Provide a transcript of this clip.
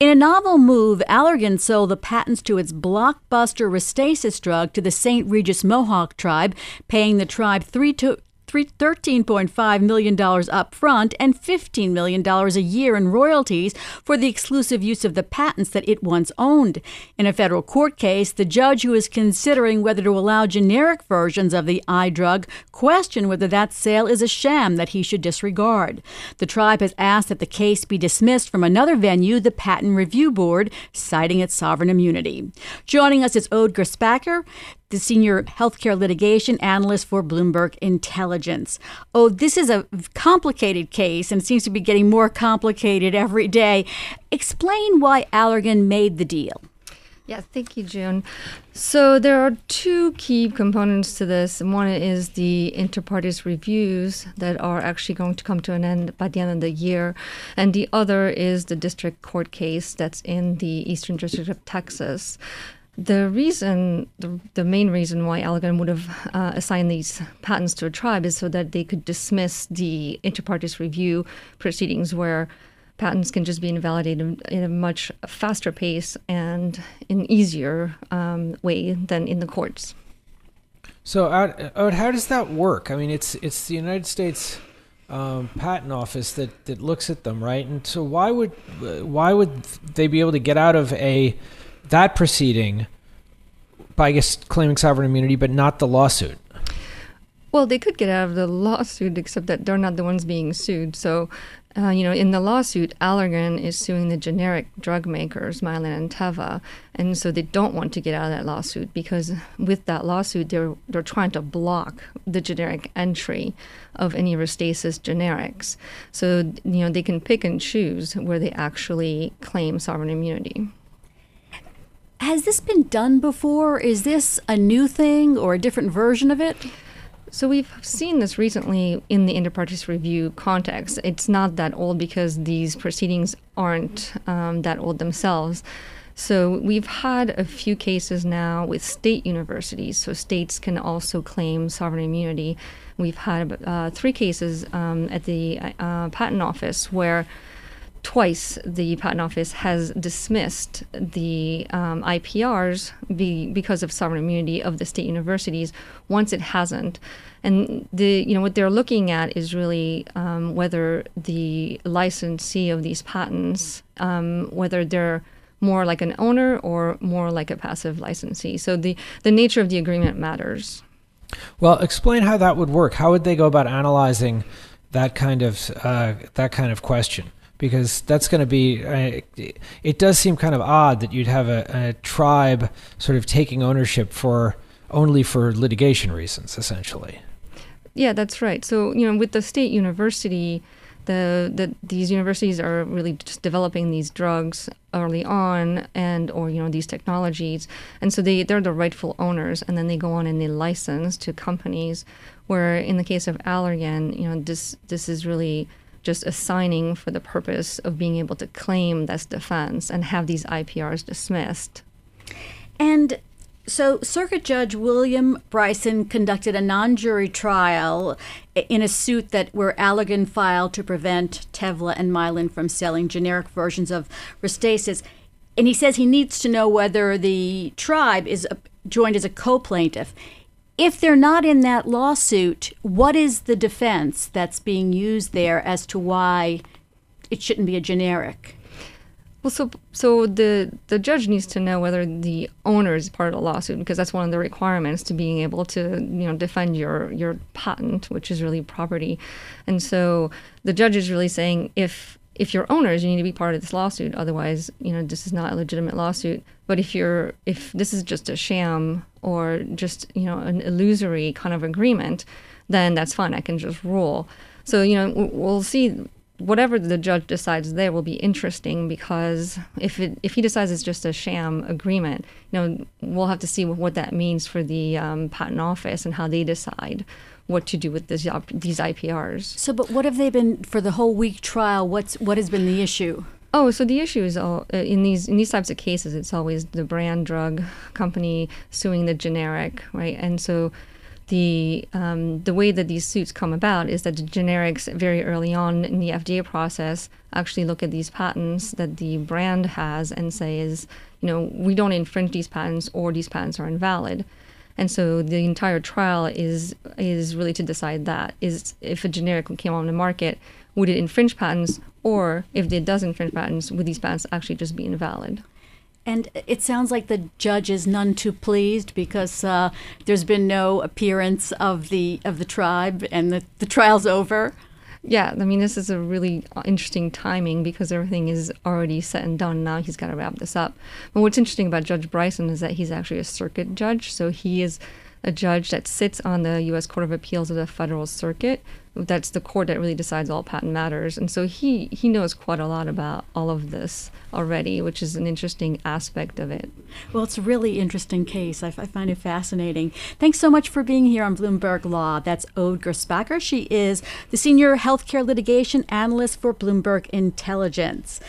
In a novel move, Allergan sold the patents to its blockbuster Restasis drug to the St. Regis Mohawk tribe, paying the tribe three to $13.5 million up front and $15 million a year in royalties for the exclusive use of the patents that it once owned. In a federal court case, the judge who is considering whether to allow generic versions of the eye drug questioned whether that sale is a sham that he should disregard. The tribe has asked that the case be dismissed from another venue, the Patent Review Board, citing its sovereign immunity. Joining us is Aude Gerspacher, the senior healthcare litigation analyst for Bloomberg Intelligence. Oh, this is a complicated case and seems to be getting more complicated every day. Explain why Allergan made the deal. Yeah, thank you, June. So there are two key components to this. One is the inter partes reviews that are actually going to come to an end by the end of the year, and the other is the district court case that's in the Eastern District of Texas. The reason, the, the main reason why Allergan would have uh, assigned these patents to a tribe is so that they could dismiss the inter partes review proceedings where patents can just be invalidated in a much faster pace and an easier um, way than in the courts. So, uh, how does that work? I mean, it's it's the United States um, Patent Office that, that looks at them, right? And so, why would why would they be able to get out of a that proceeding by I guess claiming sovereign immunity, but not the lawsuit. Well, they could get out of the lawsuit, except that they're not the ones being sued. So, uh, you know, in the lawsuit, Allergan is suing the generic drug makers, Mylan and Teva, and so they don't want to get out of that lawsuit because with that lawsuit, they're they're trying to block the generic entry of any Restasis generics. So, you know, they can pick and choose where they actually claim sovereign immunity. Has this been done before? Is this a new thing or a different version of it? So we've seen this recently in the inter partes review context. It's not that old because these proceedings aren't um, that old themselves. So we've had a few cases now with state universities. So states can also claim sovereign immunity. We've had uh, three cases um, at the uh, patent office where twice the patent office has dismissed the um, IPRs be, because of sovereign immunity of the state universities. Once it hasn't, and the you know what they're looking at is really um, whether the licensee of these patents, um, whether they're more like an owner or more like a passive licensee. So the the nature of the agreement matters. Well, explain how that would work. How would they go about analyzing that kind of uh, that kind of question? Because that's going to be. Uh, it does seem kind of odd that you'd have a, a tribe sort of taking ownership for only for litigation reasons, essentially. Yeah, that's right. So you know, with the state university, the, the these universities are really just developing these drugs early on, and or you know these technologies, and so they they're the rightful owners, and then they go on and they license to companies. Where in the case of Allergan, you know, this this is really just assigning for the purpose of being able to claim this defense and have these IPRs dismissed. And so, Circuit Judge William Bryson conducted a non-jury trial in a suit that where Allergan filed to prevent Teva and Mylan from selling generic versions of Restasis, and he says he needs to know whether the tribe is uh, joined as a co-plaintiff if they're not in that lawsuit, what is the defense that's being used there as to why it shouldn't be a generic? Well, so so the the judge needs to know whether the owner is part of the lawsuit because that's one of the requirements to being able to you know defend your your patent, which is really property. And so the judge is really saying if if you're owners, you need to be part of this lawsuit. Otherwise, you know, this is not a legitimate lawsuit. But if you're if this is just a sham or just you know an illusory kind of agreement, then that's fine. I can just rule. So you know we'll see. Whatever the judge decides there will be interesting because if it if he decides it's just a sham agreement, you know we'll have to see what that means for the um, patent office and how they decide what to do with this, these IPRs. So, but what have they been for the whole week trial? What's what has been the issue? Oh, so the issue is all, uh, in these in these types of cases, it's always the brand drug company suing the generic, right? And so the um, the way that these suits come about is that the generics very early on in the FDA process actually look at these patents that the brand has and say is you know we don't infringe these patents or these patents are invalid. And so the entire trial is is really to decide that is if a generic came on the market, would it infringe patents, or if it does infringe patents, would these patents actually just be invalid? And it sounds like the judge is none too pleased because uh, there's been no appearance of the of the tribe, and the, the trial's over. Yeah, I mean, this is a really interesting timing because everything is already set and done. Now he's got to wrap this up. But what's interesting about Judge Bryson is that he's actually a circuit judge, so he is a judge that sits on the U.S. Court of Appeals of the Federal Circuit, that's the court that really decides all patent matters. And so he, he knows quite a lot about all of this already, which is an interesting aspect of it. Well, it's a really interesting case. I, find it fascinating. Thanks so much for being here on Bloomberg Law. That's Aude Gerspacher. She is the senior healthcare litigation analyst for Bloomberg Intelligence.